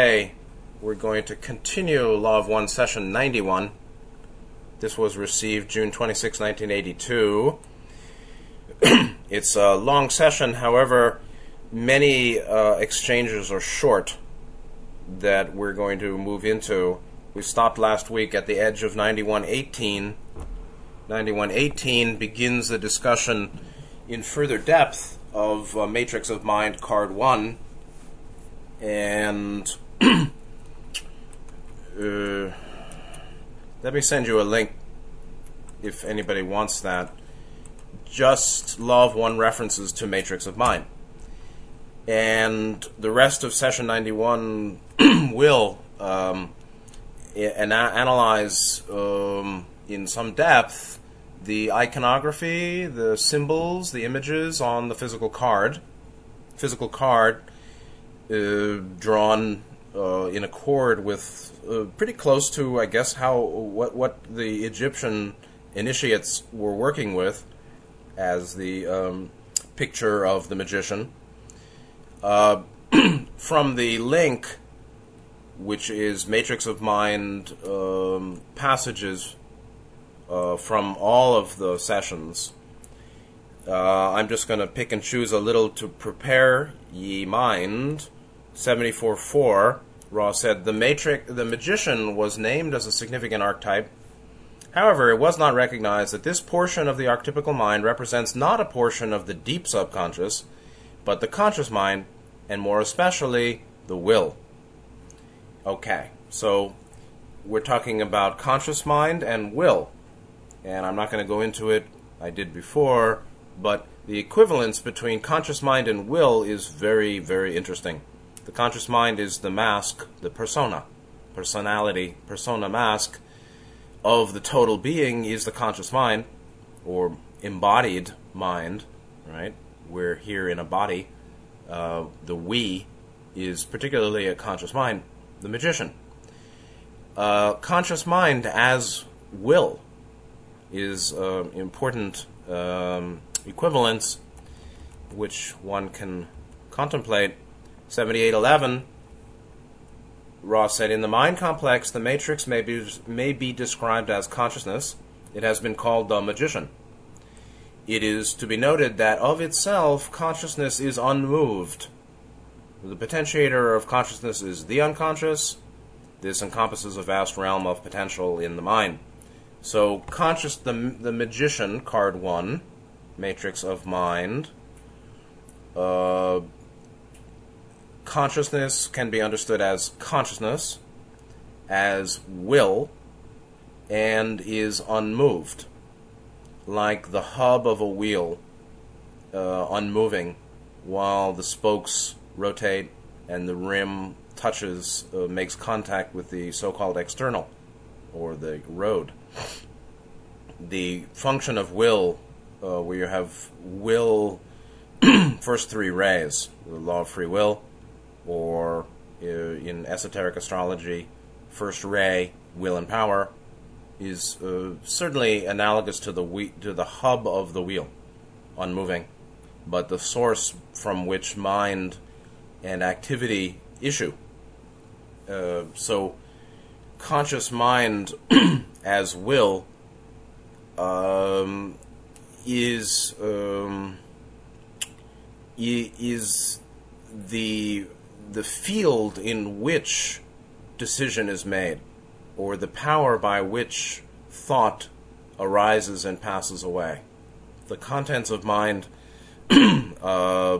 Today, we're going to continue Law of One session 91. This was received June 26, 1982. it's a long session, however, many uh, exchanges are short that we're going to move into. We stopped last week at the edge of 9118. 9118 begins the discussion in further depth of uh, Matrix of Mind, Card 1. And uh, let me send you a link if anybody wants that. Just Love One references to Matrix of Mind. And the rest of session 91 will um, ana- analyze um, in some depth the iconography, the symbols, the images on the physical card. Physical card uh, drawn uh, in accord with uh, pretty close to, I guess, how what what the Egyptian initiates were working with as the um, picture of the magician. Uh, from the link, which is Matrix of Mind um, passages uh, from all of the sessions. Uh, I'm just going to pick and choose a little to prepare ye mind. 74.4, Ra said, the, matrix, the magician was named as a significant archetype. However, it was not recognized that this portion of the archetypical mind represents not a portion of the deep subconscious, but the conscious mind, and more especially, the will. Okay, so we're talking about conscious mind and will and I'm not going to go into it. I did before, but the equivalence between conscious mind and will is very, very interesting. The conscious mind is the mask, the persona, personality, persona mask of the total being is the conscious mind, or embodied mind, right? We're here in a body. Uh, the we is particularly a conscious mind, the magician. Uh, conscious mind as will is uh, important um, equivalence which one can contemplate. 7811, Ra said, in the mind complex, the matrix may be, may be described as consciousness. It has been called the magician. It is to be noted that of itself, consciousness is unmoved. The potentiator of consciousness is the unconscious. This encompasses a vast realm of potential in the mind. So, conscious, the, the magician, card one, matrix of mind. Uh, consciousness can be understood as consciousness, as will, and is unmoved, like the hub of a wheel, uh, unmoving, while the spokes rotate and the rim touches, uh, makes contact with the so called external, or the road. The function of will, uh, where you have will, first three rays, the law of free will, or uh, in esoteric astrology, first ray, will and power, is uh, certainly analogous to the we- to the hub of the wheel, unmoving, but the source from which mind and activity issue. Uh, so, conscious mind as will um, is um, is the the field in which decision is made, or the power by which thought arises and passes away. The contents of mind uh,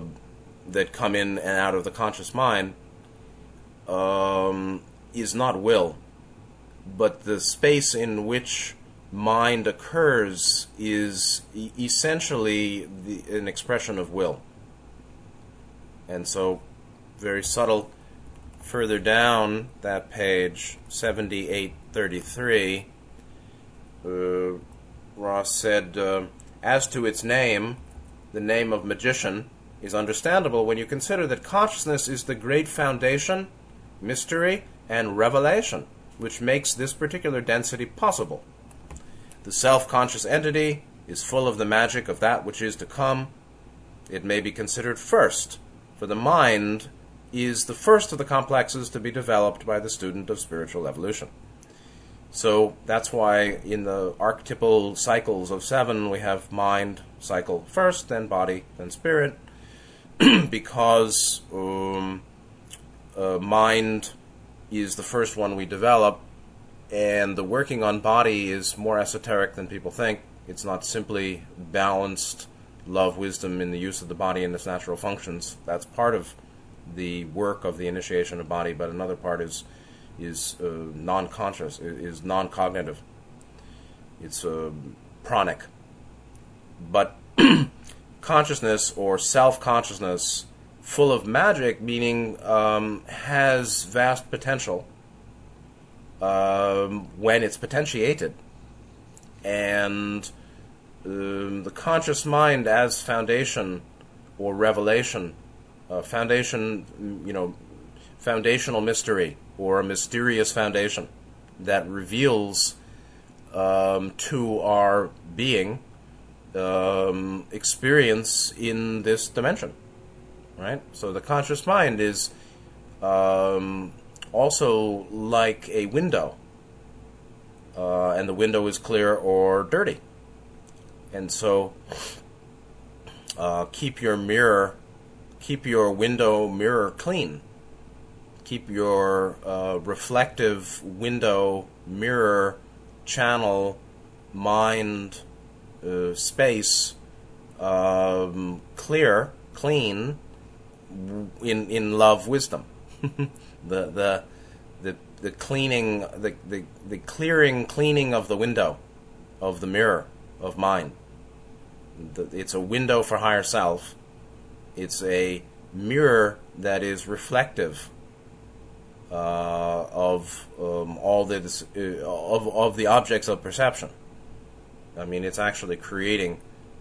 that come in and out of the conscious mind um, is not will, but the space in which mind occurs is e- essentially the, an expression of will. And so, very subtle. Further down that page, 7833, uh, Ra said, uh, As to its name, the name of magician, is understandable when you consider that consciousness is the great foundation, mystery, and revelation which makes this particular density possible. The self conscious entity is full of the magic of that which is to come. It may be considered first, for the mind is the first of the complexes to be developed by the student of spiritual evolution. So that's why in the archetypal cycles of seven, we have mind cycle first, then body, then spirit, because um, uh, mind is the first one we develop, and the working on body is more esoteric than people think. It's not simply balanced love, wisdom in the use of the body and its natural functions. That's part of the work of the initiation of body, but another part is is uh, non-conscious, is non-cognitive. It's uh, pranic. But consciousness or self-consciousness, full of magic, meaning um, has vast potential um, when it's potentiated, and um, the conscious mind as foundation or revelation, uh, foundation, you know, foundational mystery or a mysterious foundation that reveals um, to our being um, experience in this dimension. Right? So the conscious mind is um, also like a window, uh, and the window is clear or dirty. And so uh, keep your mirror, keep your window mirror clean keep your uh, reflective window, mirror, channel, mind, uh, space um, clear, clean, in in love, wisdom. the the the the cleaning, the, the the clearing, cleaning of the window, of the mirror of mind. The, it's a window for higher self. It's a mirror that is reflective uh, of um, all the uh, of of the objects of perception. I mean, it's actually creating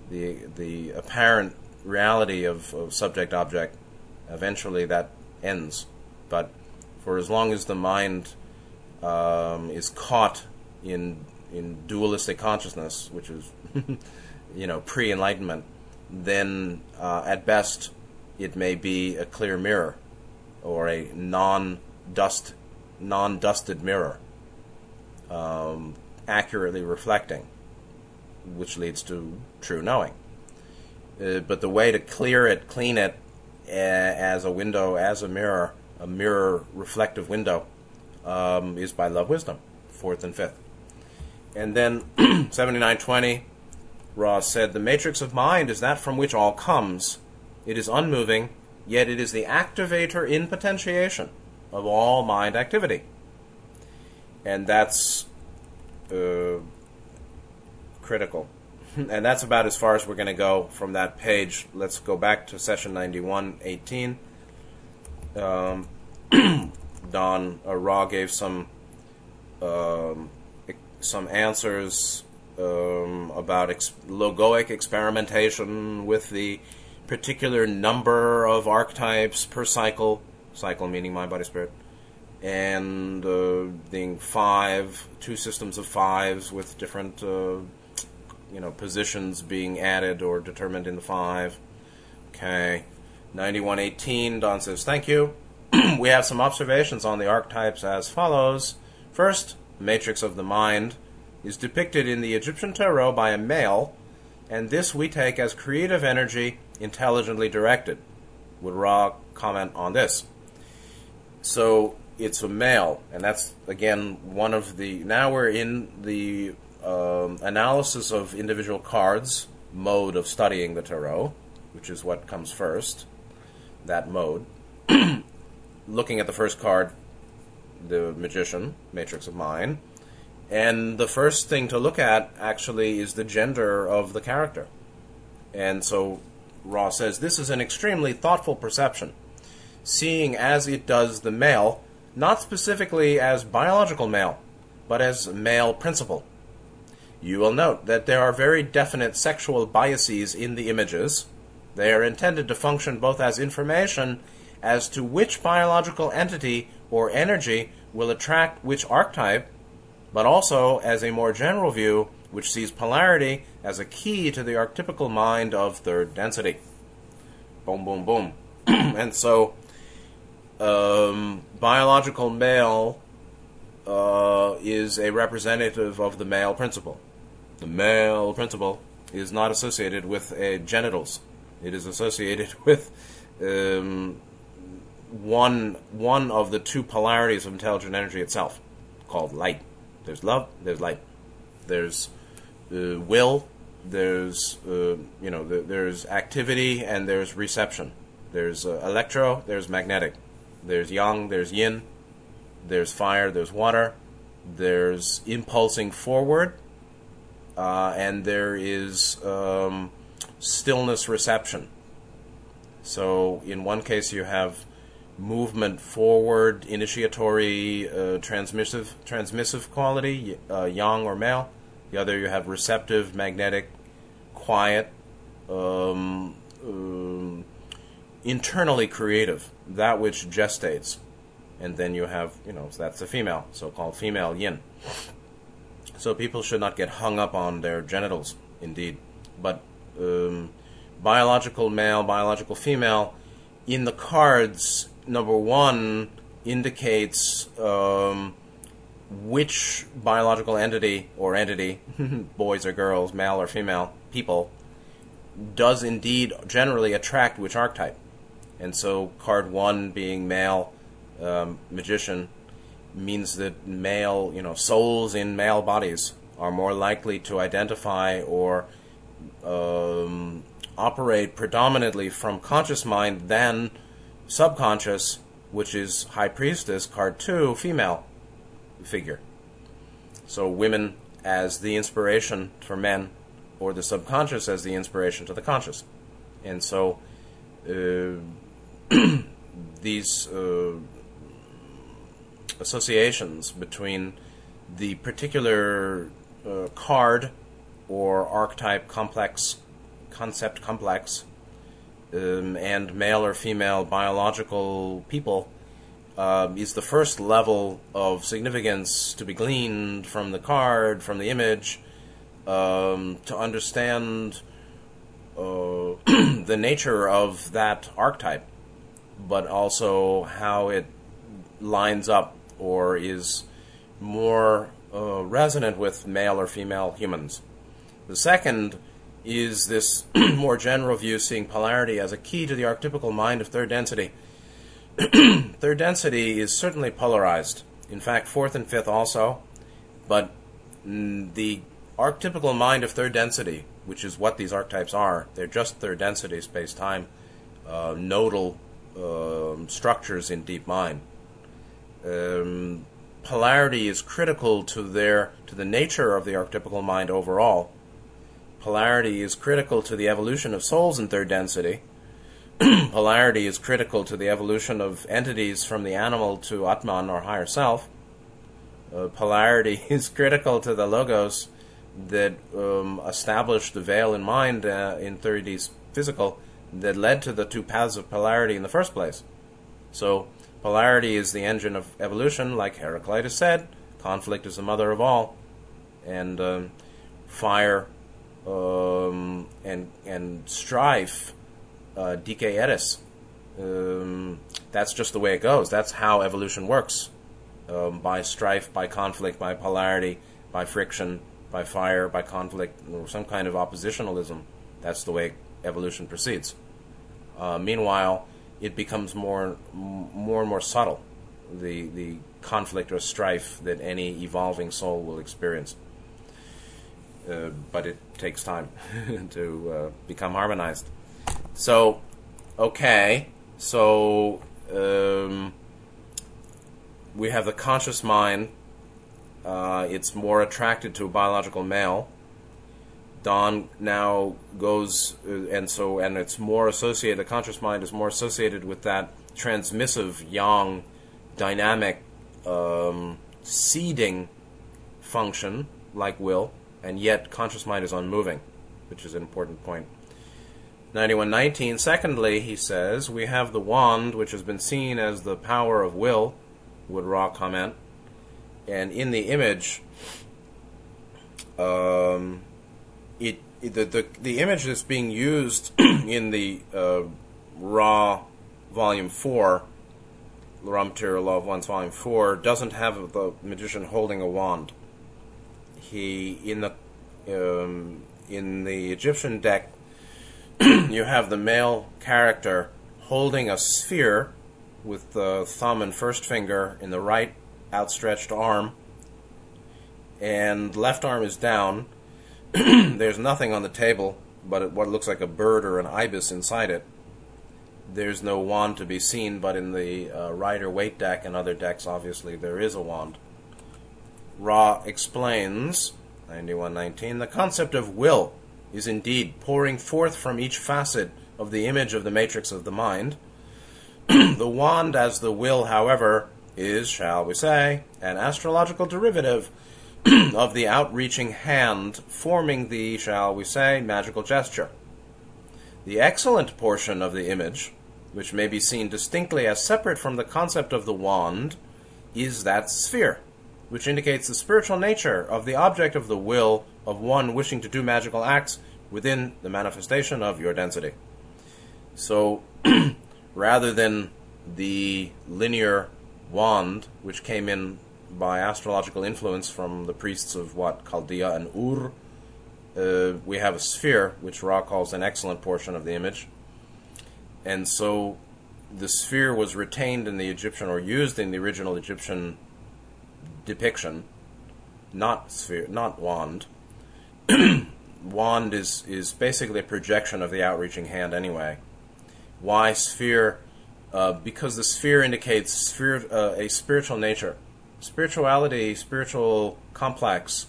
the the apparent reality of, of subject object. Eventually, that ends, but for as long as the mind um, is caught in in dualistic consciousness, which is you know pre enlightenment, then uh, at best it may be a clear mirror or a non dust, non-dusted mirror, um, accurately reflecting, which leads to true knowing. Uh, but the way to clear it, clean it, uh, as a window, as a mirror, a mirror reflective window, um, is by love wisdom, fourth and fifth. And then 7920, Ra said, The matrix of mind is that from which all comes. It is unmoving, yet it is the activator in potentiation of all mind activity. And that's uh, critical. and that's about as far as we're going to go from that page. Let's go back to session 9118. Um, Don uh, Ra gave some um, some answers um, about ex- logoic experimentation with the particular number of archetypes per cycle cycle meaning mind, body, spirit, and uh, being five, two systems of fives with different, uh, you know, positions being added or determined in the five. Okay, 9118, Don says, thank you. we have some observations on the archetypes as follows. First, matrix of the mind is depicted in the Egyptian tarot by a male, and this we take as creative energy intelligently directed. Would Ra comment on this? So it's a male, and that's again one of the. Now we're in the um, analysis of individual cards mode of studying the tarot, which is what comes first. That mode. Looking at the first card, the magician, matrix of mind, and the first thing to look at actually is the gender of the character. And so Ra says this is an extremely thoughtful perception seeing as it does the male, not specifically as biological male, but as male principle. You will note that there are very definite sexual biases in the images. They are intended to function both as information as to which biological entity or energy will attract which archetype, but also as a more general view which sees polarity as a key to the archetypical mind of third density. Boom, boom, boom. and so um, biological male uh, is a representative of the male principle. The male principle is not associated with uh, genitals. It is associated with um, one one of the two polarities of intelligent energy itself, called light. There's love. There's light. There's uh, will. There's uh, you know there's activity and there's reception. There's uh, electro. There's magnetic. There's yang. There's yin. There's fire. There's water. There's impulsing forward. Uh, and there is um, stillness reception. So in one case you have movement forward, initiatory, uh, transmissive, transmissive quality, uh, or male. The other you have receptive, magnetic, quiet, um, um, internally creative, that which gestates. And then you have, you know, that's the female, so-called female yin. So people should not get hung up on their genitals, indeed. But um, biological male, biological female, in the cards, number one indicates um, which biological entity or entity, boys or girls, male or female, people, does indeed generally attract which archetype. And so, card one being male um, magician means that male, you know, souls in male bodies are more likely to identify or um, operate predominantly from conscious mind than subconscious, which is High Priestess, card two, female figure. So women as the inspiration for men, or the subconscious as the inspiration to the conscious. And so uh, these uh, associations between the particular uh, card or archetype complex, concept complex, um, and male or female biological people uh, is the first level of significance to be gleaned from the card, from the image, um, to understand uh, the nature of that archetype, but also how it lines up or is more uh, resonant with male or female humans. The second is this more general view seeing polarity as a key to the archetypical mind of third density. third density is certainly polarized. In fact, fourth and fifth also, but mm, the archetypical mind of third density, which is what these archetypes are, they're just third density space time, uh, nodal uh, structures in deep mind um, polarity is critical to their to the nature of the archetypical mind overall. Polarity is critical to the evolution of souls in third density. polarity is critical to the evolution of entities from the animal to Atman or higher self. Uh, polarity is critical to the logos that um, established the veil in mind uh, in 3D physical that led to the two paths of polarity in the first place. So Polarity is the engine of evolution, like Heraclitus said. Conflict is the mother of all. And um, fire um, and, and strife, uh, eris. Um, that's just the way it goes. That's how evolution works. Um, by strife, by conflict, by polarity, by friction, by fire, by conflict, or some kind of oppositionalism. That's the way evolution proceeds. Uh, meanwhile, it becomes more more and more subtle the the conflict or strife that any evolving soul will experience. Uh, but it takes time to uh, become harmonized. So, okay, so um, we have the conscious mind. Uh, it's more attracted to a biological male Don now goes, uh, and so, and it's more associated, the conscious mind is more associated with that transmissive, yang, dynamic, um, seeding function, like will, and yet conscious mind is unmoving, which is an important point. 9119. Secondly, he says, we have the wand, which has been seen as the power of will, would Ra comment. And in the image, um, it, the, the the image that's being used in the uh, Ra volume four Ra Material Law of One Volume 4 doesn't have the magician holding a wand. He, in the, um, in the Egyptian deck, you have the male character holding a sphere with the thumb and first finger in the right outstretched arm, and left arm is down. There's nothing on the table but what looks like a bird or an ibis inside it. There's no wand to be seen, but in the uh, Rider Waite deck and other decks, obviously, there is a wand. Ra explains, 9119, the concept of will is indeed pouring forth from each facet of the image of the matrix of the mind. the wand as the will, however, is, shall we say, an astrological derivative of the outreaching hand forming the, shall we say, magical gesture. The excellent portion of the image, which may be seen distinctly as separate from the concept of the wand, is that sphere, which indicates the spiritual nature of the object of the will of one wishing to do magical acts within the manifestation of your density. So, rather than the linear wand, which came in by astrological influence from the priests of what Chaldea and Ur. Uh, we have a sphere, which Ra calls an excellent portion of the image, and so the sphere was retained in the Egyptian or used in the original Egyptian depiction, not sphere, not wand. wand is is basically a projection of the outreaching hand anyway. Why sphere? Uh, because the sphere indicates sphere, uh, a spiritual nature spirituality, spiritual complex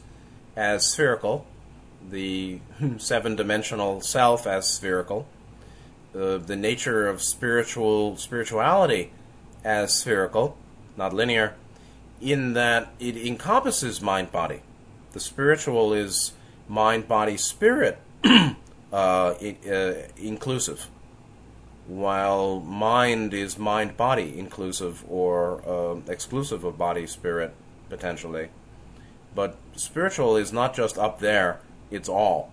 as spherical, the seven dimensional self as spherical, uh, the nature of spiritual spirituality as spherical, not linear, in that it encompasses mind body. The spiritual is mind body spirit uh, it, uh, inclusive while mind is mind body inclusive or uh, exclusive of body spirit potentially. But spiritual is not just up there, it's all.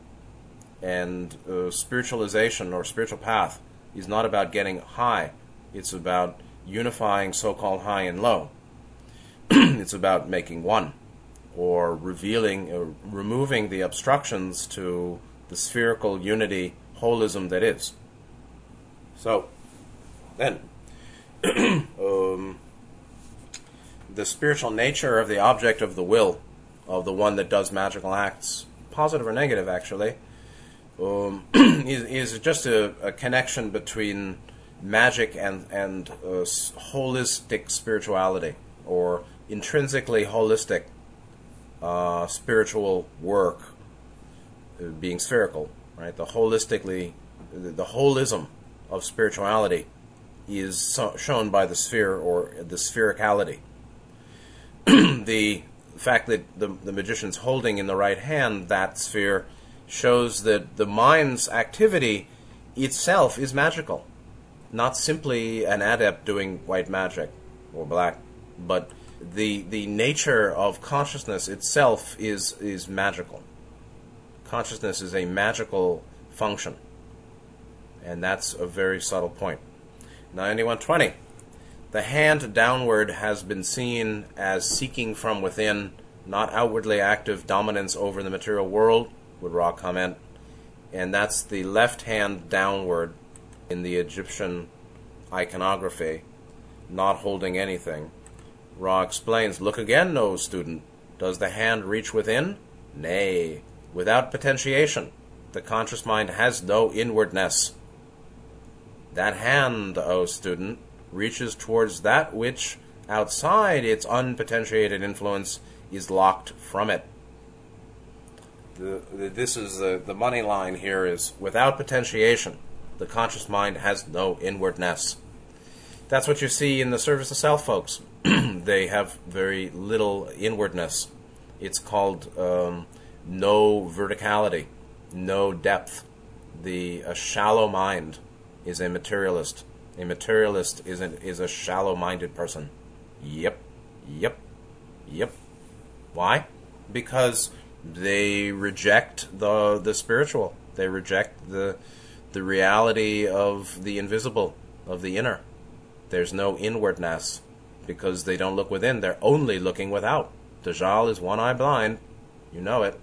And uh, spiritualization or spiritual path is not about getting high, it's about unifying so called high and low. it's about making one or revealing, uh, removing the obstructions to the spherical unity, holism that is. So, then, um, the spiritual nature of the object of the will, of the one that does magical acts, positive or negative actually, um, is, is, just a, a, connection between magic and, and uh, holistic spirituality, or intrinsically holistic uh, spiritual work uh, being spherical, right? The holistically, the, the holism of spirituality is so, shown by the sphere or the sphericality. the fact that the, the magician's holding in the right hand that sphere shows that the mind's activity itself is magical, not simply an adept doing white magic or black, but the the nature of consciousness itself is is magical. Consciousness is a magical function and that's a very subtle point. 9120. The hand downward has been seen as seeking from within, not outwardly active dominance over the material world, would Ra comment. And that's the left hand downward in the Egyptian iconography, not holding anything. Ra explains Look again, no student. Does the hand reach within? Nay. Without potentiation, the conscious mind has no inwardness. That hand, O student, reaches towards that which, outside its unpotentiated influence, is locked from it. The, the, this is the, the money line here is without potentiation, the conscious mind has no inwardness. That's what you see in the service of self, folks. they have very little inwardness. It's called um, no verticality, no depth, the a shallow mind is a materialist. A materialist is a, is a shallow minded person. Yep, yep, yep. Why? Because they reject the the spiritual. They reject the the reality of the invisible, of the inner. There's no inwardness. because they don't look within. They're only looking without. Dajjal is one eye blind. You know it.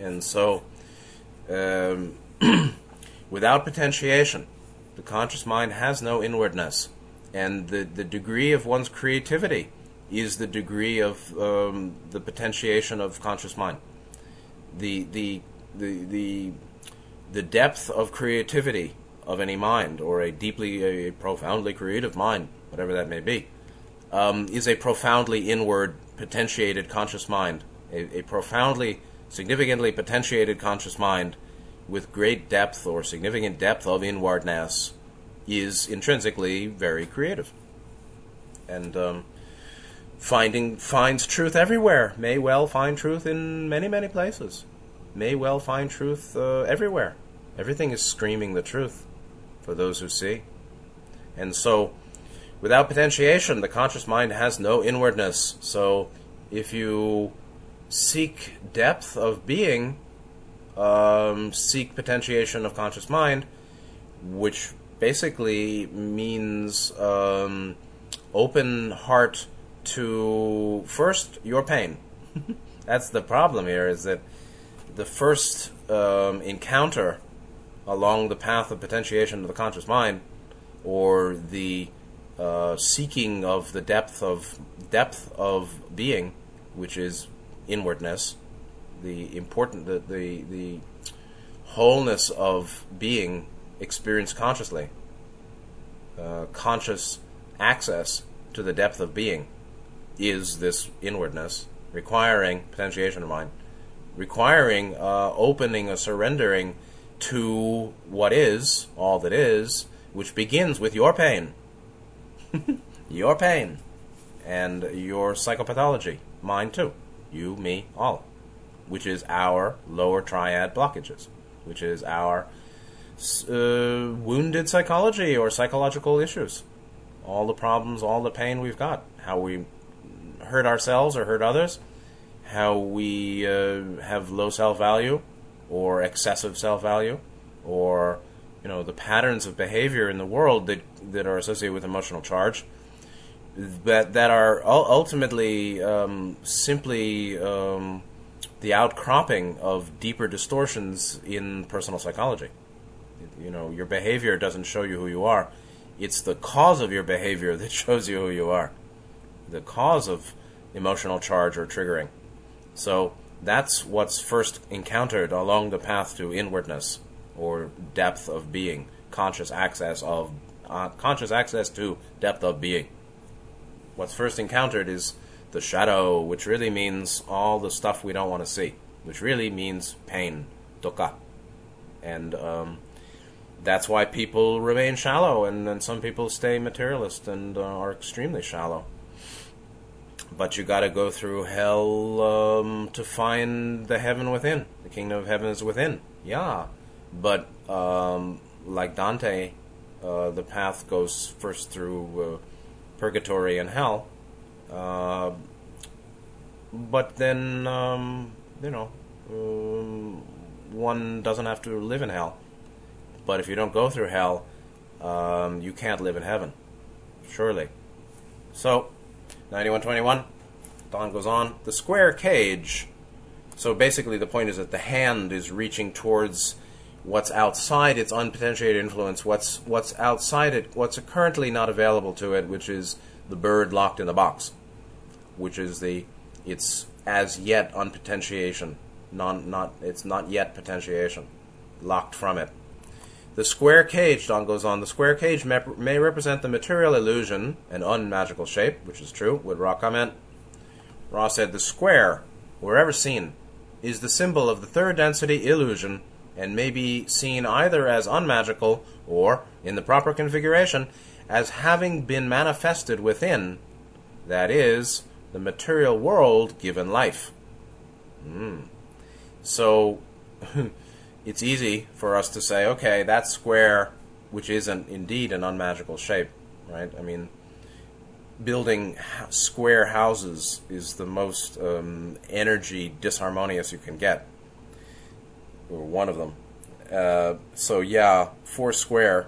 And so, um, without potentiation, the conscious mind has no inwardness. And the, the degree of one's creativity is the degree of um, the potentiation of conscious mind. The, the, the, the, the depth of creativity of any mind, or a deeply, a profoundly creative mind, whatever that may be, um, is a profoundly inward, potentiated conscious mind. A, a profoundly, significantly potentiated conscious mind with great depth or significant depth of inwardness is intrinsically very creative. And um, finding finds truth everywhere. May well find truth in many, many places. May well find truth uh, everywhere. Everything is screaming the truth for those who see. And so, without potentiation, the conscious mind has no inwardness. So, if you seek depth of being, um, seek potentiation of conscious mind, which basically means um, open heart to first your pain. That's the problem here. Is that the first um, encounter along the path of potentiation of the conscious mind, or the uh, seeking of the depth of depth of being, which is inwardness, the important the the, the wholeness of being experienced consciously, uh, conscious access to the depth of being, is this inwardness requiring potentiation of mind, requiring uh, opening or surrendering to what is all that is, which begins with your pain, your pain, and your psychopathology, mine too, you, me, all, which is our lower triad blockages, which is our uh, wounded psychology or psychological issues. All the problems, all the pain we've got, how we hurt ourselves or hurt others, how we uh, have low self value or excessive self value, or you know the patterns of behavior in the world that that are associated with emotional charge, that that are ultimately um, simply um, the outcropping of deeper distortions in personal psychology. You know your behavior doesn't show you who you are. It's the cause of your behavior that shows you who you are. The cause of emotional charge or triggering. So that's what's first encountered along the path to inwardness or depth of being conscious access of uh, conscious access to depth of being what's first encountered is the shadow which really means all the stuff we don't want to see which really means pain dukkha and um, that's why people remain shallow, and then some people stay materialist and uh, are extremely shallow. But you got to go through hell um, to find the heaven within. The kingdom of heaven is within. Yeah, but um, like Dante, uh, the path goes first through uh, purgatory and hell. Uh, but then, um, you know, um, one doesn't have to live in hell but if you don't go through hell, um, you can't live in heaven. Surely. So, 9121, Don goes on. The square cage. So basically, the point is that the hand is reaching towards what's outside its unpotentiated influence, what's what's outside it, what's currently not available to it, which is the bird locked in the box, which is the its as yet unpotentiation, non not it's not yet potentiation, locked from it. The square cage, Don goes on, the square cage may, may represent the material illusion, an unmagical shape, which is true, would Ra comment. Ra said, The square, wherever seen, is the symbol of the third density illusion and may be seen either as unmagical or, in the proper configuration, as having been manifested within, that is, the material world given life. Mm. So, it's easy for us to say, okay, that square, which is an, indeed an unmagical shape, right? I mean, building square houses is the most um, energy disharmonious you can get, or one of them. Uh, so yeah, four square,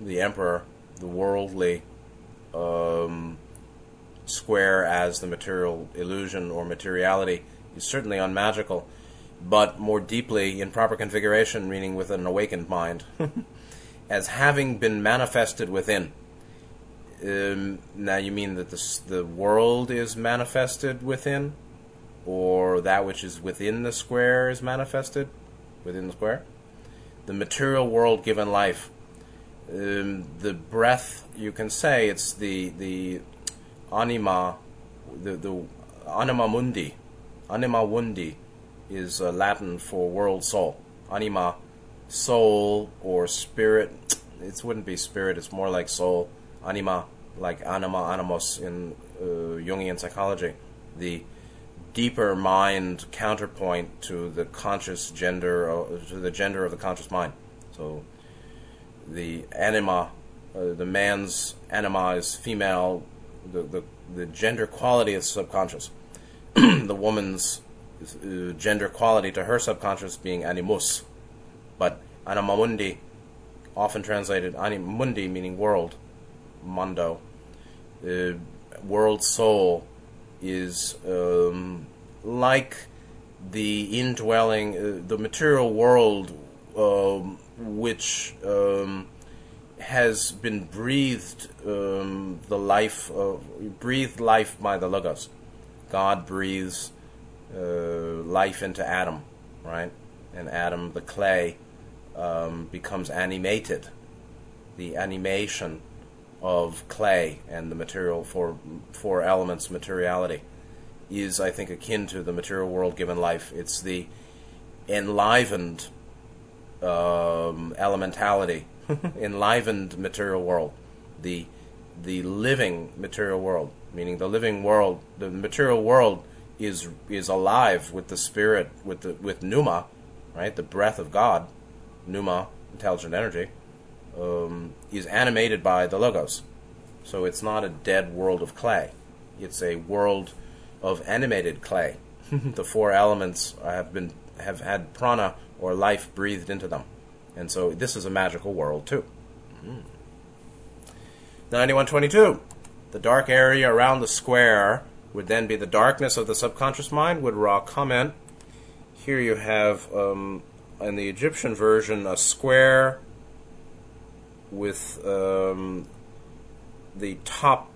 the emperor, the worldly, um, square as the material illusion or materiality is certainly unmagical, but more deeply in proper configuration, meaning with an awakened mind, as having been manifested within. Um, now, you mean that the, the world is manifested within? Or that which is within the square is manifested within the square? The material world given life. Um, the breath, you can say it's the, the anima, the, the anima mundi. Anima mundi is uh, Latin for world soul. Anima, soul or spirit. It wouldn't be spirit, it's more like soul anima, like anima, animus in uh, Jungian psychology, the deeper mind counterpoint to the conscious gender, uh, to the gender of the conscious mind. So the anima, uh, the man's anima is female, the, the, the gender quality is subconscious. the woman's uh, gender quality to her subconscious being animus. But animamundi, often translated animundi, meaning world, mondo, the world soul is um, like the indwelling, uh, the material world, um, which um, has been breathed um, the life, breathed life by the logos. God breathes uh, life into Adam, right? And Adam, the clay, um, becomes animated. The animation of clay and the material for four elements materiality is, I think, akin to the material world given life. It's the enlivened um, elementality, enlivened material world, the the living material world, meaning the living world, the material world is is alive with the spirit, with the with pneuma, right, the breath of God, pneuma, intelligent energy, um, is animated by the logos. So it's not a dead world of clay. It's a world of animated clay. the four elements have been have had prana or life breathed into them, and so this is a magical world too. Mm. 9122. The dark area around the square would then be the darkness of the subconscious mind. Would Ra comment? Here you have um, in the Egyptian version a square with um, the top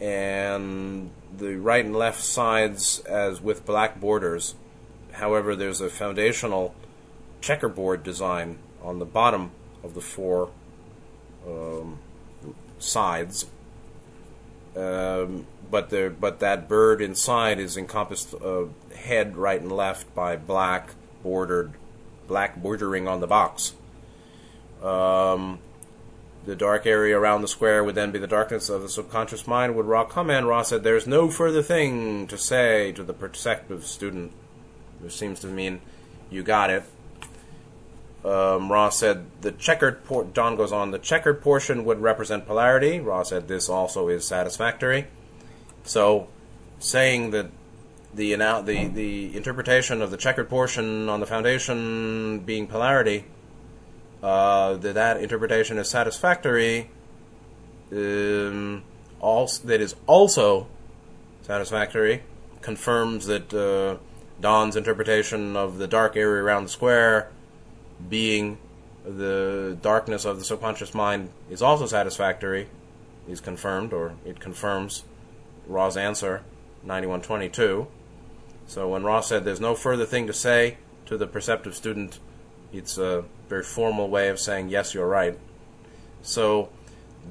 and the right and left sides as with black borders. However, there's a foundational checkerboard design on the bottom of the four um, sides. Um, but there, but that bird inside is encompassed uh, head right and left by black bordered, black bordering on the box. Um, the dark area around the square would then be the darkness of the subconscious mind. Would Ra come in? Ra said, "There's no further thing to say to the perceptive student." Which seems to mean you got it. Um, Ra said the checkered. Por- Don goes on. The checkered portion would represent polarity. Ra said this also is satisfactory. So, saying that the the the interpretation of the checkered portion on the foundation being polarity uh, that that interpretation is satisfactory, um, also, that is also satisfactory, confirms that uh, Don's interpretation of the dark area around the square being the darkness of the subconscious mind is also satisfactory, is confirmed, or it confirms Ra's answer, 9122. So when Ra said there's no further thing to say to the perceptive student, it's a very formal way of saying, yes, you're right. So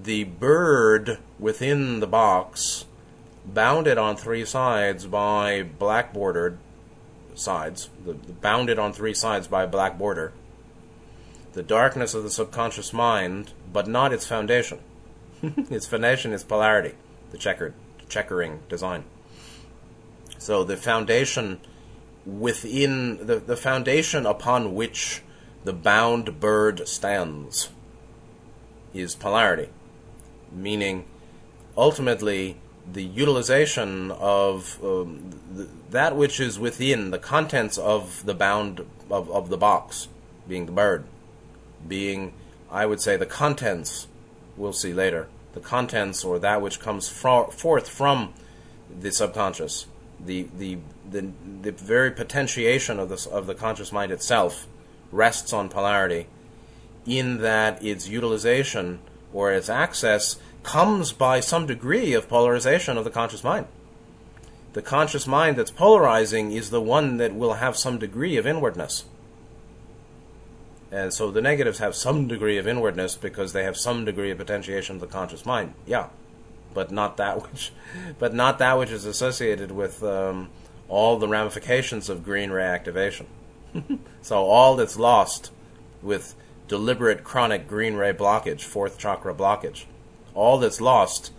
the bird within the box, bounded on three sides by black bordered sides, the, the bounded on three sides by a black border, the darkness of the subconscious mind, but not its foundation. its foundation is polarity, the checkered, checkering design. So the foundation within the, the foundation upon which the bound bird stands is polarity, meaning ultimately the utilization of um, th- that which is within the contents of the bound of, of the box, being the bird, being, I would say, the contents, we'll see later, the contents or that which comes fro- forth from the subconscious, the, the, the, the very potentiation of, this, of the conscious mind itself rests on polarity, in that its utilization or its access comes by some degree of polarization of the conscious mind. The conscious mind that's polarizing is the one that will have some degree of inwardness. And so the negatives have some degree of inwardness because they have some degree of potentiation of the conscious mind. Yeah, but not that which, but not that which is associated with um, all the ramifications of green ray activation. so all that's lost with deliberate chronic green ray blockage, fourth chakra blockage, all that's lost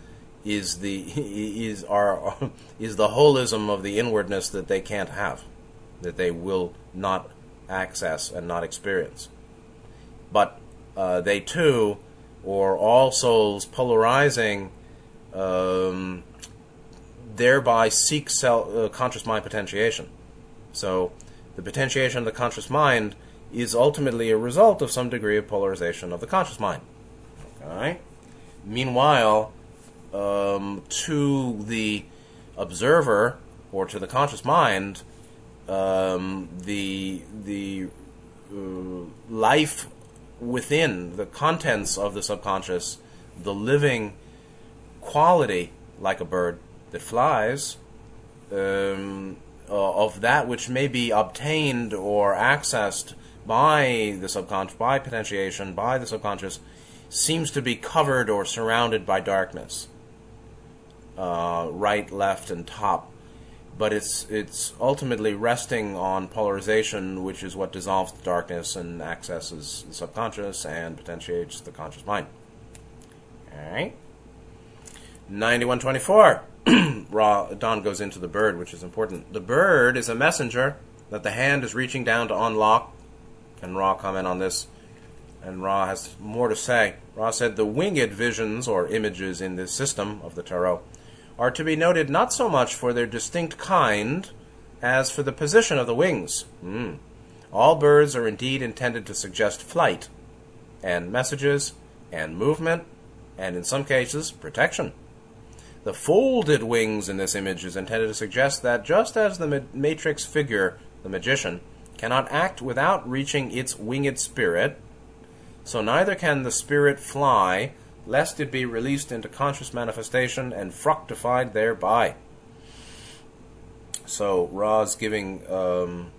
is the is our is the holism of the inwardness that they can't have, that they will not access and not experience. But uh, they too, or all souls polarizing, um, thereby seek self, uh, conscious mind potentiation. So the potentiation of the conscious mind is ultimately a result of some degree of polarization of the conscious mind. Okay. Meanwhile, um, to the observer or to the conscious mind, um, the the uh, life within the contents of the subconscious, the living quality, like a bird that flies, um, uh, of that which may be obtained or accessed by the subconscious, by potentiation, by the subconscious, seems to be covered or surrounded by darkness, uh, right, left, and top. But it's it's ultimately resting on polarization, which is what dissolves the darkness and accesses the subconscious and potentiates the conscious mind. All right. 9124. Ra Don goes into the bird, which is important. The bird is a messenger that the hand is reaching down to unlock. Can Ra comment on this? And Ra has more to say. Ra said the winged visions or images in this system of the tarot are to be noted not so much for their distinct kind as for the position of the wings. Mm. All birds are indeed intended to suggest flight, and messages, and movement, and in some cases, protection. The folded wings in this image is intended to suggest that just as the matrix figure, the magician, cannot act without reaching its winged spirit, so neither can the spirit fly, lest it be released into conscious manifestation and fructified thereby. So Ra's giving um,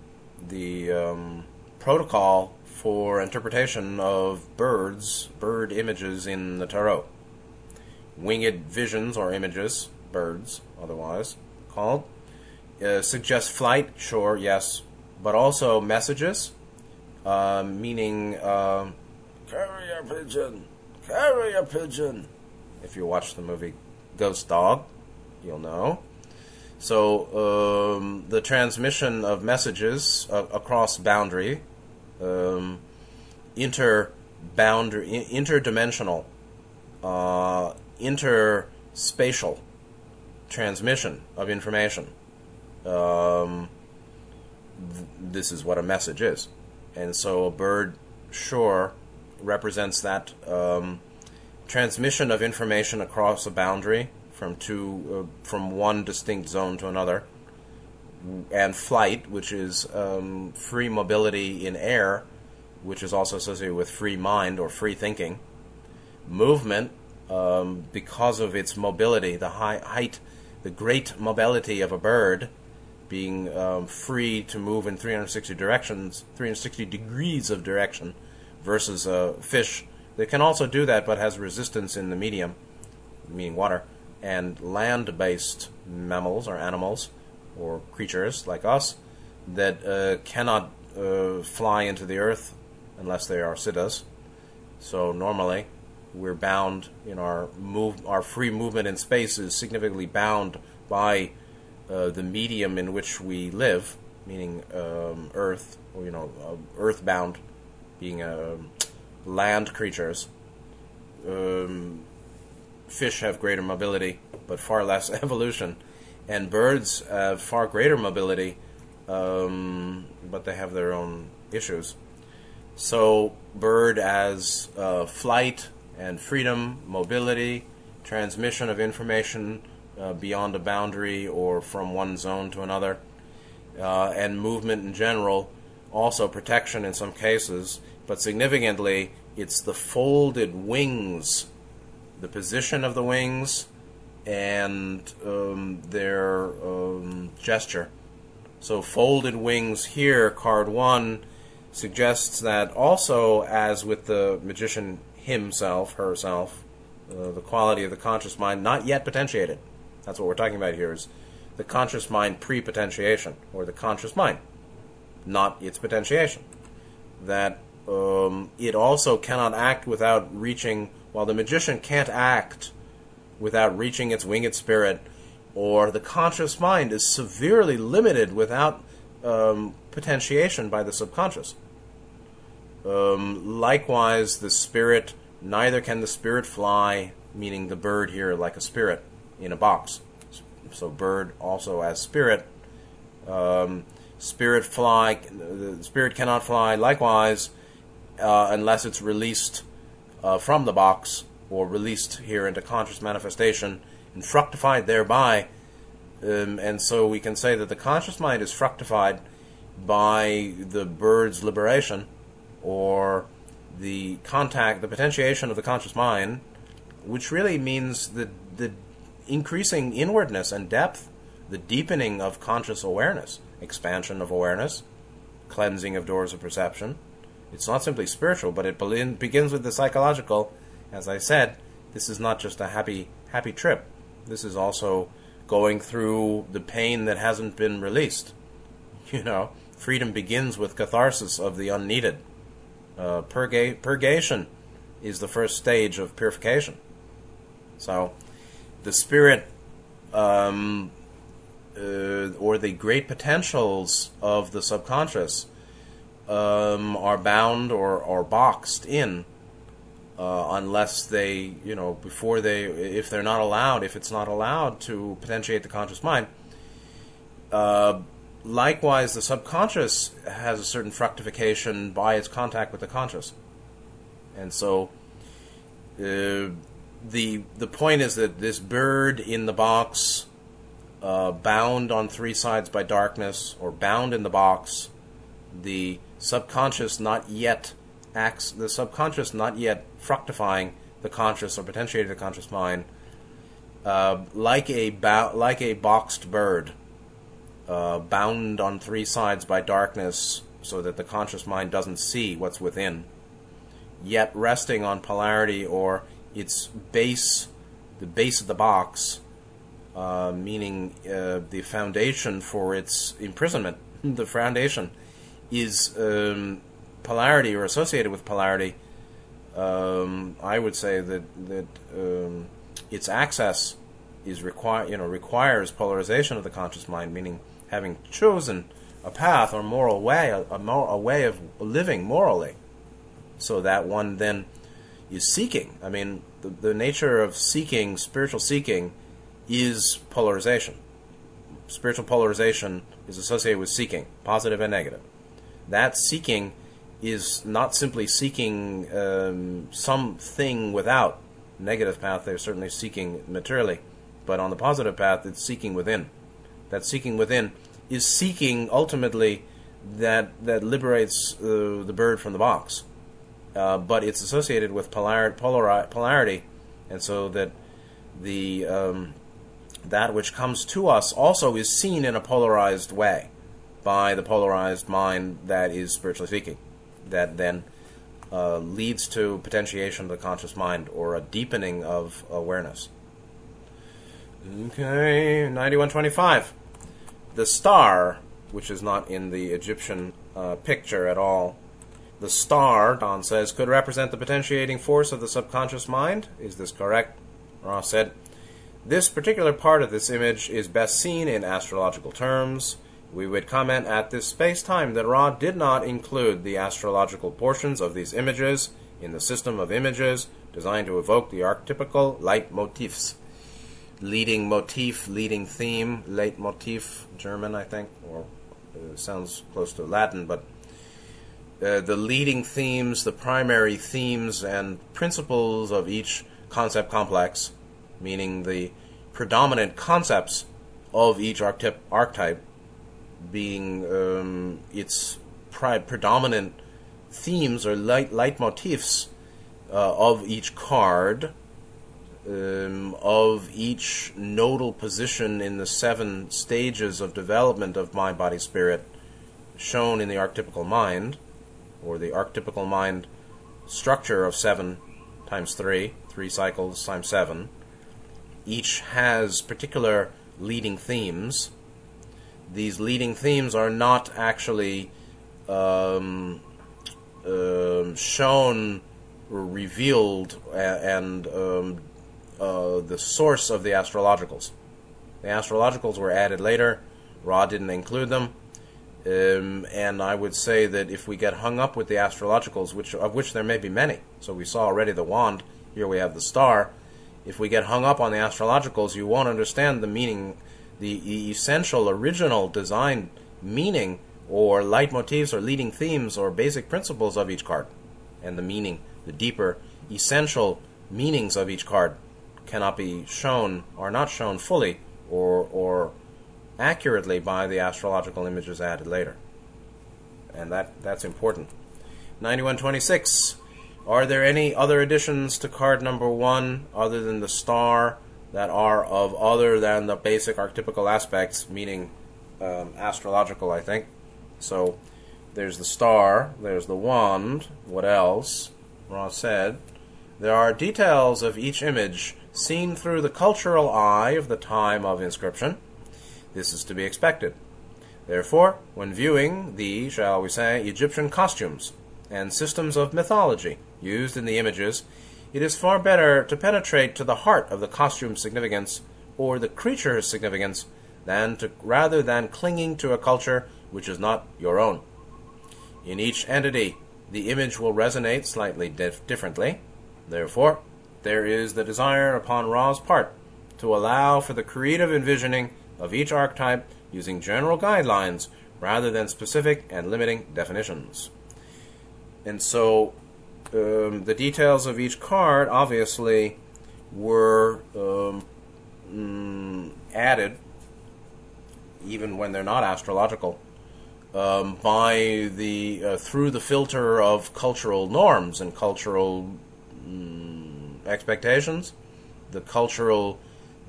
the um, protocol for interpretation of birds, bird images in the tarot winged visions or images, birds otherwise called, uh, suggest flight, sure, yes, but also messages, uh, meaning uh, carry a pigeon, carry a pigeon. If you watch the movie Ghost Dog, you'll know. So um, the transmission of messages uh, across boundary, um, inter boundary, interdimensional. Uh, interspatial transmission of information. Um, th- this is what a message is. And so a bird, sure, represents that um, transmission of information across a boundary from two, uh, from one distinct zone to another, and flight, which is um, free mobility in air, which is also associated with free mind or free thinking. Movement, um, because of its mobility, the high height, the great mobility of a bird, being um, free to move in 360 directions, 360 degrees of direction, versus a fish that can also do that but has resistance in the medium, meaning water, and land-based mammals or animals or creatures like us that uh, cannot uh, fly into the earth unless they are siddhas. So normally we're bound in our move our free movement in space is significantly bound by uh, the medium in which we live, meaning um, Earth, or you know, uh, earthbound, being uh, land creatures. Um, fish have greater mobility, but far less evolution, and birds have far greater mobility, um, but they have their own issues. So, bird as uh, flight and freedom, mobility, transmission of information uh, beyond a boundary or from one zone to another, uh, and movement in general, also protection in some cases, but significantly, it's the folded wings, the position of the wings, and um, their um, gesture. So, folded wings here, card one, suggests that also, as with the magician himself, herself, uh, the quality of the conscious mind not yet potentiated. That's what we're talking about here is the conscious mind pre-potentiation, or the conscious mind, not its potentiation. That um, it also cannot act without reaching, while the magician can't act without reaching its winged spirit, or the conscious mind is severely limited without um, potentiation by the subconscious. Um, likewise, the spirit, neither can the spirit fly, meaning the bird here like a spirit in a box. So, bird also as spirit. Um, spirit fly, the spirit cannot fly. Likewise, uh, unless it's released uh, from the box or released here into conscious manifestation and fructified thereby. Um, and so we can say that the conscious mind is fructified by the bird's liberation or the contact, the potentiation of the conscious mind, which really means the, the increasing inwardness and depth, the deepening of conscious awareness, expansion of awareness, cleansing of doors of perception. It's not simply spiritual, but it begins with the psychological. As I said, this is not just a happy happy trip. This is also going through the pain that hasn't been released. You know, freedom begins with catharsis of the unneeded. Uh, purga- purgation is the first stage of purification. So, the spirit um, uh, or the great potentials of the subconscious um, are bound or, or boxed in uh, unless they, you know, before they, if they're not allowed, if it's not allowed to potentiate the conscious mind. Uh, likewise, the subconscious has a certain fructification by its contact with the conscious, and so uh, the the point is that this bird in the box, uh, bound on three sides by darkness, or bound in the box, the subconscious not yet acts, the subconscious not yet fructifying the conscious or potentiating the conscious mind, uh, like a bo- like a boxed bird, uh, bound on three sides by darkness, so that the conscious mind doesn't see what's within, yet resting on polarity or its base, the base of the box, uh, meaning uh, the foundation for its imprisonment, the foundation is um, polarity or associated with polarity. Um, I would say that that um, its access is require you know requires polarization of the conscious mind, meaning having chosen a path or moral way, a, a, a way of living morally, so that one then is seeking. I mean, the, the nature of seeking, spiritual seeking, is polarization. Spiritual polarization is associated with seeking, positive and negative. That seeking is not simply seeking um, something without. Negative path, they're certainly seeking materially, but on the positive path, it's seeking within. That seeking within is seeking ultimately that that liberates uh, the bird from the box uh, but it's associated with polar, polari- polarity, and so that the um, that which comes to us also is seen in a polarized way by the polarized mind that is spiritually speaking, that then uh, leads to potentiation of the conscious mind or a deepening of awareness. Okay, 9125. The star, which is not in the Egyptian uh, picture at all, the star, Don says, could represent the potentiating force of the subconscious mind. Is this correct? Ra said, This particular part of this image is best seen in astrological terms. We would comment at this space time that Ra did not include the astrological portions of these images in the system of images designed to evoke the archetypical leitmotifs. Leading motif, leading theme, leitmotif, German, I think, or uh, sounds close to Latin, but uh, the leading themes, the primary themes and principles of each concept complex meaning the predominant concepts of each archetype, archetype being um, its pri- predominant themes or light leitmotifs uh, of each card, um, of each nodal position in the seven stages of development of mind, body, spirit, shown in the archetypical mind, or the archetypical mind structure of seven times three, three cycles times seven. Each has particular leading themes. These leading themes are not actually um, um, shown or revealed and um, uh, the source of the astrologicals. The astrologicals were added later. Ra didn't include them. Um, and I would say that if we get hung up with the astrologicals, which of which there may be many, so we saw already the wand, here we have the star. If we get hung up on the astrologicals, you won't understand the meaning, the essential, original design meaning, or leitmotifs, or leading themes, or basic principles of each card, and the meaning, the deeper, essential meanings of each card cannot be shown, or not shown fully, or or accurately by the astrological images added later. And that, that's important. 9126. Are there any other additions to card number one other than the star that are of other than the basic archetypical aspects, meaning um, astrological, I think? So there's the star, there's the wand. What else? Ra said. There are details of each image seen through the cultural eye of the time of inscription this is to be expected. Therefore, when viewing the, shall we say, Egyptian costumes and systems of mythology used in the images, it is far better to penetrate to the heart of the costume's significance or the creature's significance than to, rather than clinging to a culture which is not your own. In each entity, the image will resonate slightly dif- differently. Therefore, there is the desire upon Ra's part to allow for the creative envisioning of each archetype using general guidelines rather than specific and limiting definitions. And so um, the details of each card obviously were um, mm, added, even when they're not astrological, um, by the uh, through the filter of cultural norms and cultural mm, expectations, the cultural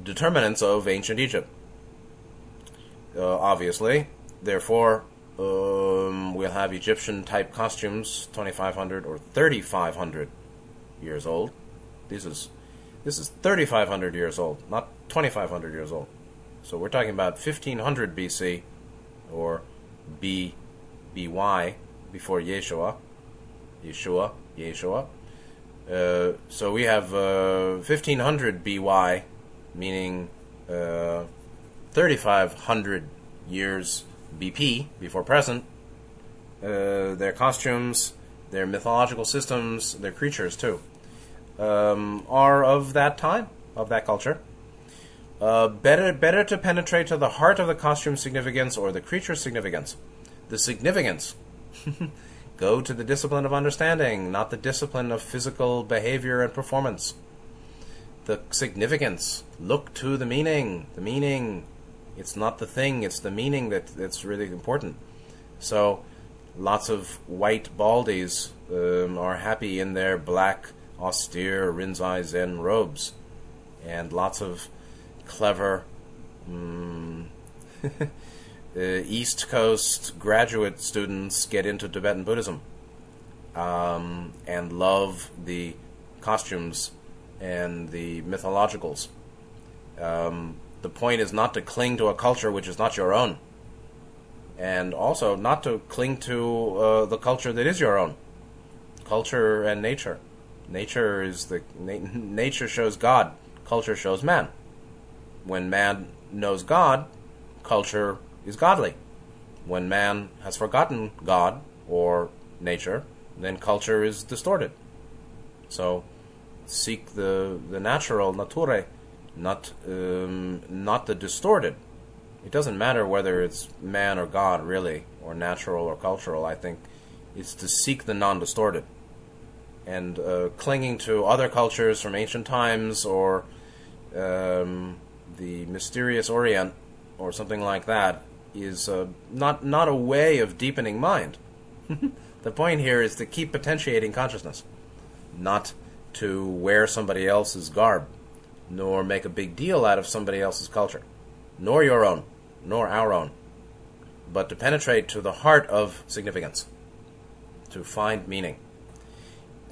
determinants of ancient Egypt uh, obviously. Therefore, um, we'll have Egyptian type costumes 2500 or 3500 years old. This is this is 3500 years old, not 2500 years old. So we're talking about 1500 BC or B BY before Yeshua, Yeshua, Yeshua. Uh, so we have uh, 1500 BY, meaning uh, 3,500 years BP, before present, uh, their costumes, their mythological systems, their creatures too, um, are of that time, of that culture. Uh, better, better to penetrate to the heart of the costume significance or the creature significance. The significance. Go to the discipline of understanding, not the discipline of physical behavior and performance. The significance. Look to the meaning. The meaning it's not the thing, it's the meaning that that's really important. So, lots of white baldies um, are happy in their black, austere Rinzai Zen robes, and lots of clever um, East Coast graduate students get into Tibetan Buddhism um, and love the costumes and the mythologicals. Um, the point is not to cling to a culture which is not your own, and also not to cling to uh, the culture that is your own. Culture and nature. Nature is the na- nature shows God. Culture shows man. When man knows God, culture is godly. When man has forgotten God or nature, then culture is distorted. So, seek the the natural nature not um, not the distorted. It doesn't matter whether it's man or God, really, or natural or cultural. I think it's to seek the non-distorted, and uh, clinging to other cultures from ancient times or um, the mysterious Orient or something like that is uh, not not a way of deepening mind. the point here is to keep potentiating consciousness, not to wear somebody else's garb, nor make a big deal out of somebody else's culture, nor your own, nor our own, but to penetrate to the heart of significance, to find meaning.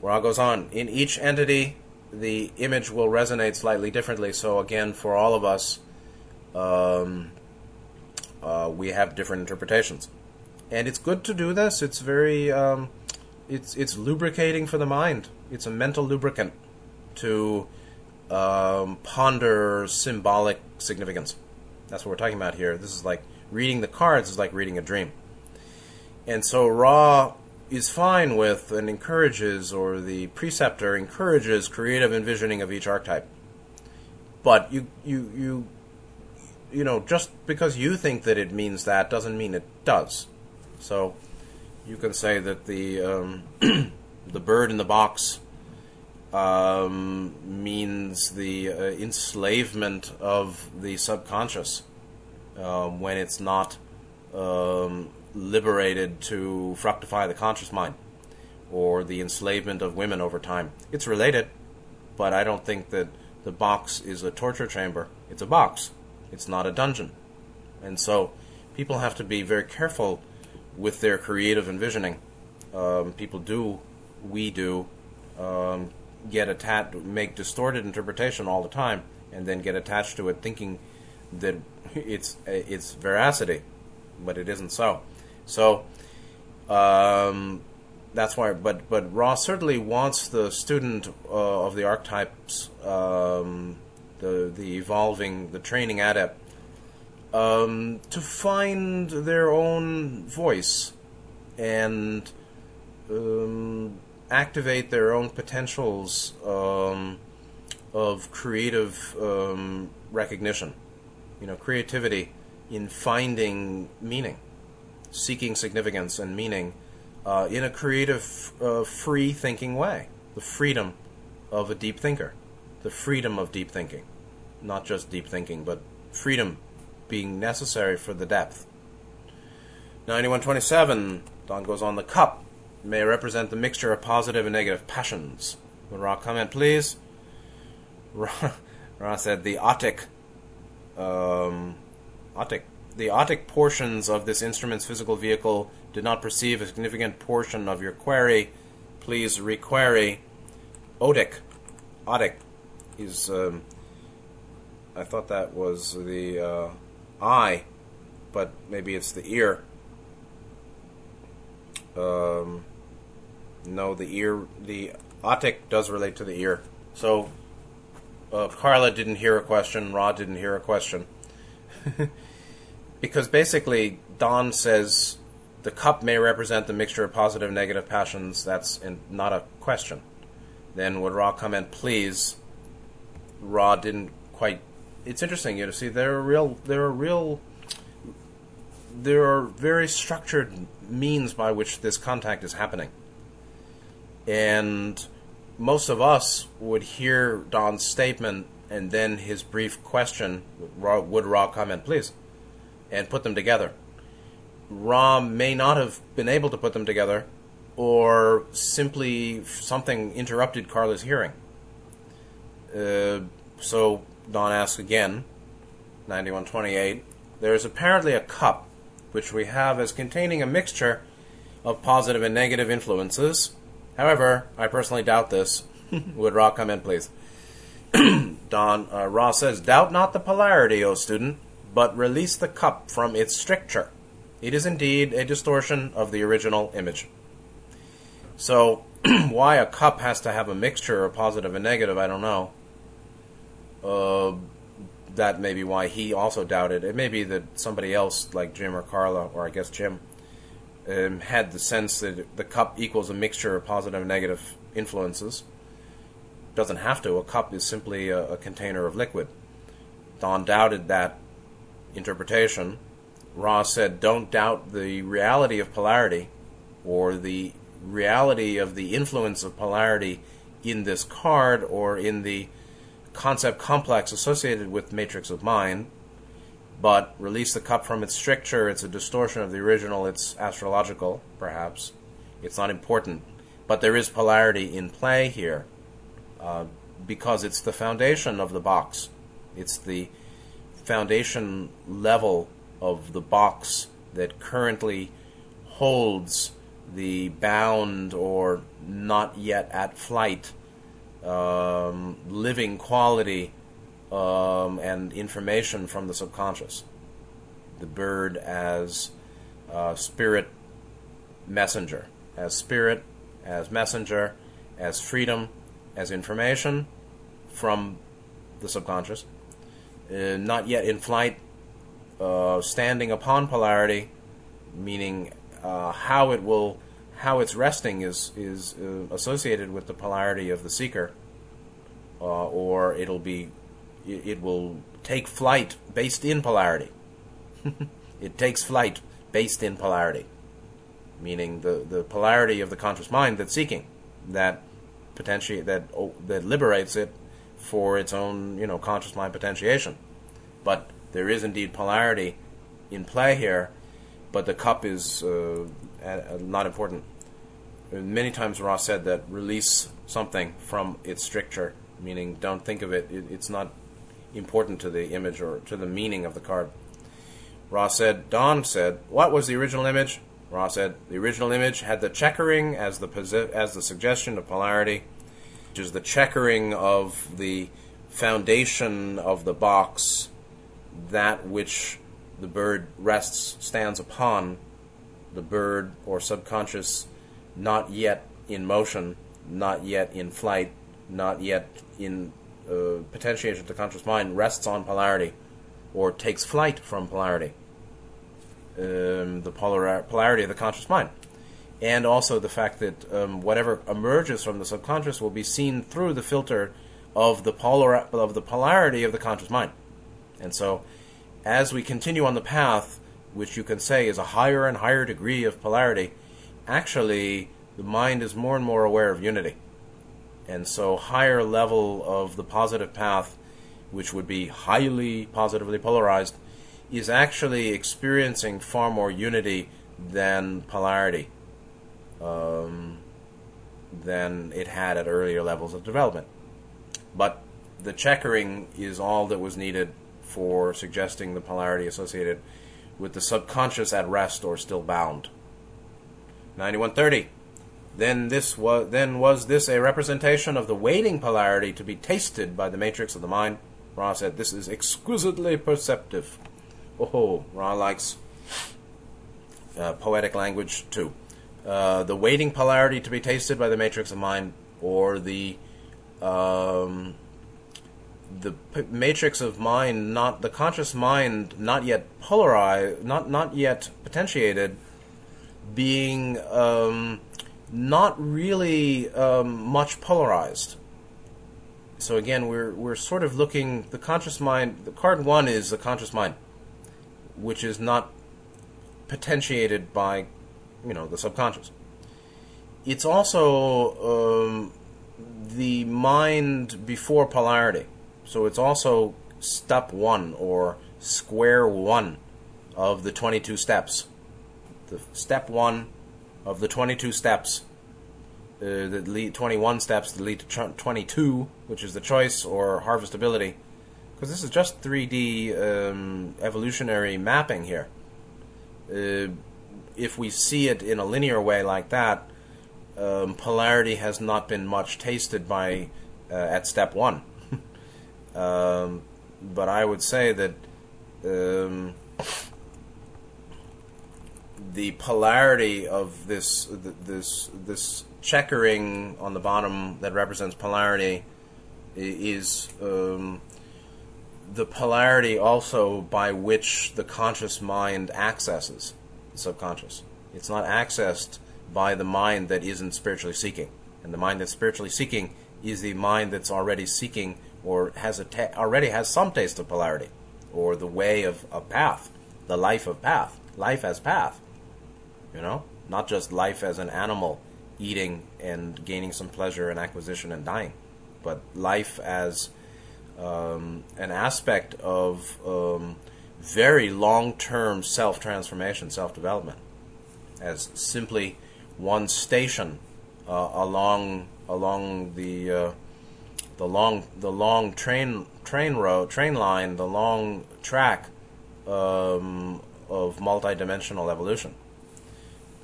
Ra goes on, in each entity, the image will resonate slightly differently. So again, for all of us, um, uh, we have different interpretations, and it's good to do this. It's very, um, it's it's lubricating for the mind. It's a mental lubricant to um, ponder symbolic significance. That's what we're talking about here. This is like reading the cards is like reading a dream. And so Ra is fine with and encourages, or the preceptor encourages creative envisioning of each archetype. But you, you, you, you know, just because you think that it means that doesn't mean it does. So you can say that the um, the bird in the box um, means the uh, enslavement of the subconscious um, when it's not um, liberated to fructify the conscious mind or the enslavement of women over time. It's related, but I don't think that the box is a torture chamber. It's a box, it's not a dungeon. And so people have to be very careful with their creative envisioning. Um, people do, we do, um, get attached, make distorted interpretation all the time, and then get attached to it thinking that it's it's veracity, but it isn't so. So um, that's why. But but Ra certainly wants the student uh, of the archetypes, um, the the evolving, the training adept, um, to find their own voice and um, activate their own potentials um, of creative um, recognition. You know, creativity in finding meaning seeking significance and meaning uh, in a creative, uh, free thinking way. The freedom of a deep thinker. The freedom of deep thinking. Not just deep thinking, but freedom being necessary for the depth. 9127, Don goes on, the cup may represent the mixture of positive and negative passions. Would Ra comment, please? Ra, Ra said the otic, um, otic the otic portions of this instrument's physical vehicle did not perceive a significant portion of your query, please requery. Otic, otic is. Um, I thought that was the uh, eye, but maybe it's the ear. Um, no, the ear. The otic does relate to the ear. So uh, Carla didn't hear a question. Ra didn't hear a question. because basically Don says the cup may represent the mixture of positive and negative passions. That's in, not a question. Then would Ra comment, please? Ra didn't quite. It's interesting, you know. See, there are real, there are real, there are very structured means by which this contact is happening, and most of us would hear Don's statement and then his brief question. Would Ra comment, please? and put them together. Ra may not have been able to put them together, or simply something interrupted Carla's hearing. Uh, so Don asks again, 9128. There is apparently a cup which we have as containing a mixture of positive and negative influences. However, I personally doubt this. Would Ra come in, please? Don uh, Ra says, "Doubt not the polarity, O student but release the cup from its stricture. It is indeed a distortion of the original image. So, why a cup has to have a mixture of positive and negative, I don't know. Uh, that may be why he also doubted. It may be that somebody else, like Jim or Carla, or I guess Jim, um, had the sense that the cup equals a mixture of positive and negative influences. Doesn't have to. A cup is simply a, a container of liquid. Don doubted that interpretation, Ra said, don't doubt the reality of polarity or the reality of the influence of polarity in this card or in the concept complex associated with matrix of mind, but release the cup from its stricture, it's a distortion of the original, it's astrological, perhaps. It's not important. But there is polarity in play here uh, because it's the foundation of the box. It's the foundation level of the box that currently holds the bound or not yet at flight um, living quality um, and information from the subconscious. The bird as spirit messenger, as spirit, as messenger, as freedom, as information from the subconscious. Uh, not yet in flight, uh, standing upon polarity, meaning uh, how it will, how it's resting is is uh, associated with the polarity of the seeker, uh, or it'll be, it, will take flight based in polarity. it takes flight based in polarity, meaning the the polarity of the conscious mind that's seeking, that potentiate that that liberates it for its own you know conscious mind potentiation, but there is indeed polarity in play here, but the cup is uh, not important. Many times Ra said that release something from its stricture, meaning don't think of it, it, it's not important to the image or to the meaning of the card. Ra said, Don said, what was the original image? Ra said, the original image had the checkering as the, posi- as the suggestion of polarity, which is the checkering of the foundation of the box that which the bird rests, stands upon, the bird or subconscious not yet in motion, not yet in flight, not yet in uh, potentiation to the conscious mind, rests on polarity or takes flight from polarity, um, the polar- polarity of the conscious mind. And also the fact that um, whatever emerges from the subconscious will be seen through the filter of the polar of the polarity of the conscious mind. And so, as we continue on the path, which you can say is a higher and higher degree of polarity, actually the mind is more and more aware of unity. And so, higher level of the positive path, which would be highly positively polarized, is actually experiencing far more unity than polarity um, than it had at earlier levels of development. But the checkering is all that was needed for suggesting the polarity associated with the subconscious at rest or still bound. 9130. Then this was then was this a representation of the waiting polarity to be tasted by the matrix of the mind? Ra said this is exquisitely perceptive. Oh, Ra likes uh, poetic language too. Uh, the waiting polarity to be tasted by the matrix of mind, or the um, the p- matrix of mind, not the conscious mind, not yet polarized, not not yet potentiated, being um, not really um, much polarized. So again, we're we're sort of looking the conscious mind. The card one is the conscious mind, which is not potentiated by, you know, the subconscious. It's also um, the mind before polarity. So it's also step one or square one of the 22 steps. The step one of the 22 steps uh, lead 21 steps that lead to 22, which is the choice or harvestability. Because this is just 3D um, evolutionary mapping here. Uh, if we see it in a linear way like that, um, polarity has not been much tasted by uh, at step one. um, but I would say that um, the polarity of this this this checkering on the bottom that represents polarity is um, the polarity also by which the conscious mind accesses the subconscious. It's not accessed by the mind that isn't spiritually seeking. And the mind that's spiritually seeking is the mind that's already seeking or has a ta- already has some taste of polarity or the way of a path, the life of path, life as path. You know, not just life as an animal eating and gaining some pleasure and acquisition and dying, but life as um, an aspect of um, very long-term self-transformation, self-development, as simply one station uh, along along the uh, the long the long train train road train line, the long track um, of multidimensional evolution.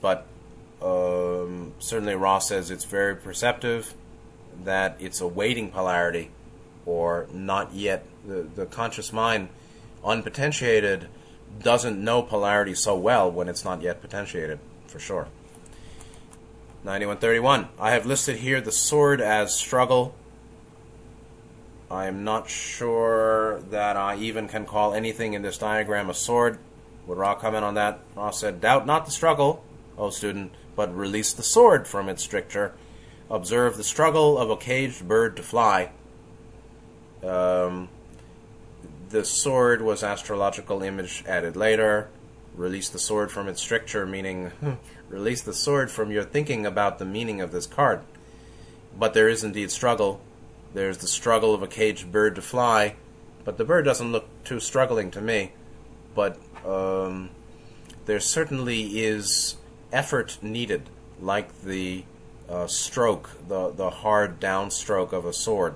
But um, certainly, Ra says it's very perceptive that it's a waiting polarity, or not yet. The, the conscious mind, unpotentiated, doesn't know polarity so well when it's not yet potentiated, for sure. 9131. I have listed here the sword as struggle. I am not sure that I even can call anything in this diagram a sword. Would Ra comment on that? Ra said, Doubt not the struggle, O student, but release the sword from its stricture. Observe the struggle of a caged bird to fly. Um, the sword was astrological image added later. Release the sword from its stricture, meaning release the sword from your thinking about the meaning of this card. But there is indeed struggle. There's the struggle of a caged bird to fly, but the bird doesn't look too struggling to me. But um, there certainly is effort needed, like the uh, stroke, the, the hard downstroke of a sword,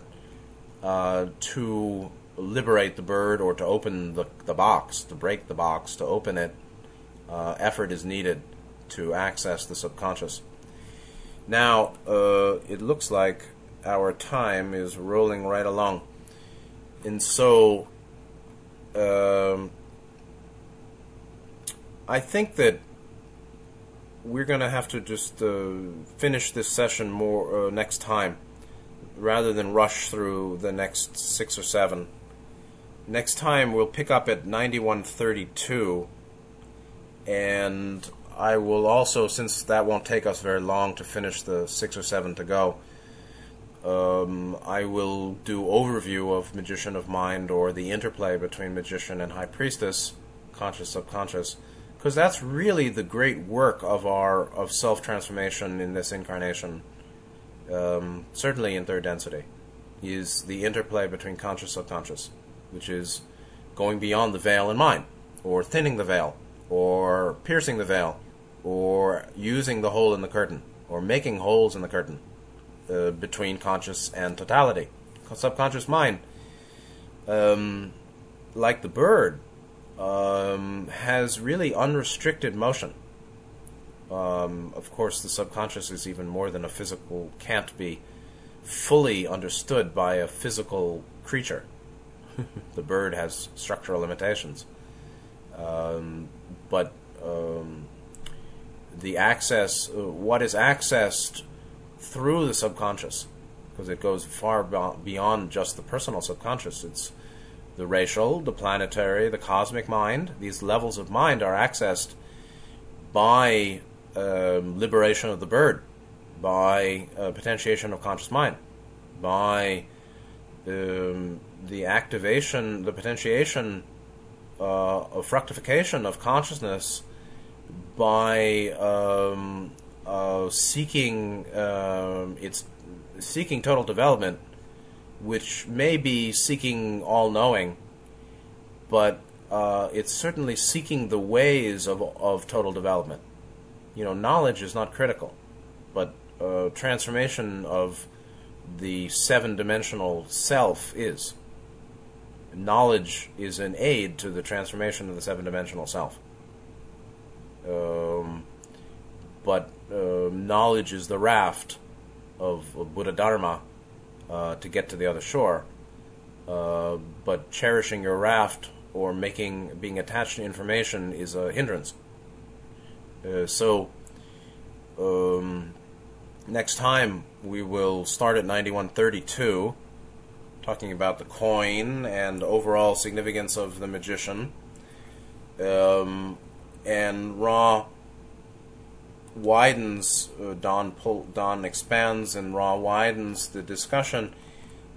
uh, to liberate the bird or to open the, the box, to break the box, to open it. Uh, effort is needed to access the subconscious. Now, uh, it looks like our time is rolling right along. And so, um, I think that we're going to have to just uh, finish this session more uh, next time rather than rush through the next six or seven. Next time we'll pick up at 9132 and I will also, since that won't take us very long to finish the six or seven to go, um, I will do overview of Magician of Mind or the interplay between Magician and High Priestess, conscious subconscious, because that's really the great work of our of self transformation in this incarnation. Um, certainly in third density, is the interplay between conscious subconscious, which is going beyond the veil in mind, or thinning the veil, or piercing the veil, or using the hole in the curtain, or making holes in the curtain uh, between conscious and totality. Subconscious mind, um, like the bird, um, has really unrestricted motion. Um, of course, the subconscious is even more than a physical, can't be fully understood by a physical creature. the bird has structural limitations. Um, but um, the access, what is accessed through the subconscious, because it goes far beyond just the personal subconscious. It's the racial, the planetary, the cosmic mind. These levels of mind are accessed by um, liberation of the bird, by uh, potentiation of conscious mind, by um, the activation, the potentiation uh, of fructification of consciousness by um, uh, seeking um, its seeking total development, which may be seeking all knowing, but uh, it's certainly seeking the ways of of total development. You know, knowledge is not critical, but uh, transformation of the seven dimensional self is. Knowledge is an aid to the transformation of the seven dimensional self. Um, but uh, knowledge is the raft of, of Buddha Dharma uh, to get to the other shore. Uh, but cherishing your raft or making being attached to information is a hindrance. Uh, so um, next time we will start at 9132 talking about the coin and overall significance of the magician um, and Ra widens, uh, Don, pull, Don expands, and Ra widens the discussion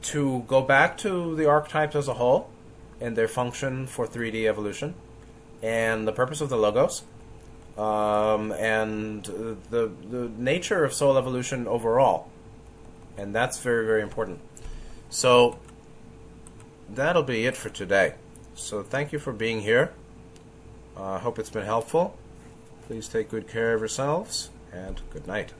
to go back to the archetypes as a whole and their function for 3D evolution and the purpose of the logos um, and the, the nature of soul evolution overall. And that's very, very important. So, that'll be it for today. So thank you for being here. I uh, hope it's been helpful. Please take good care of yourselves, and good night.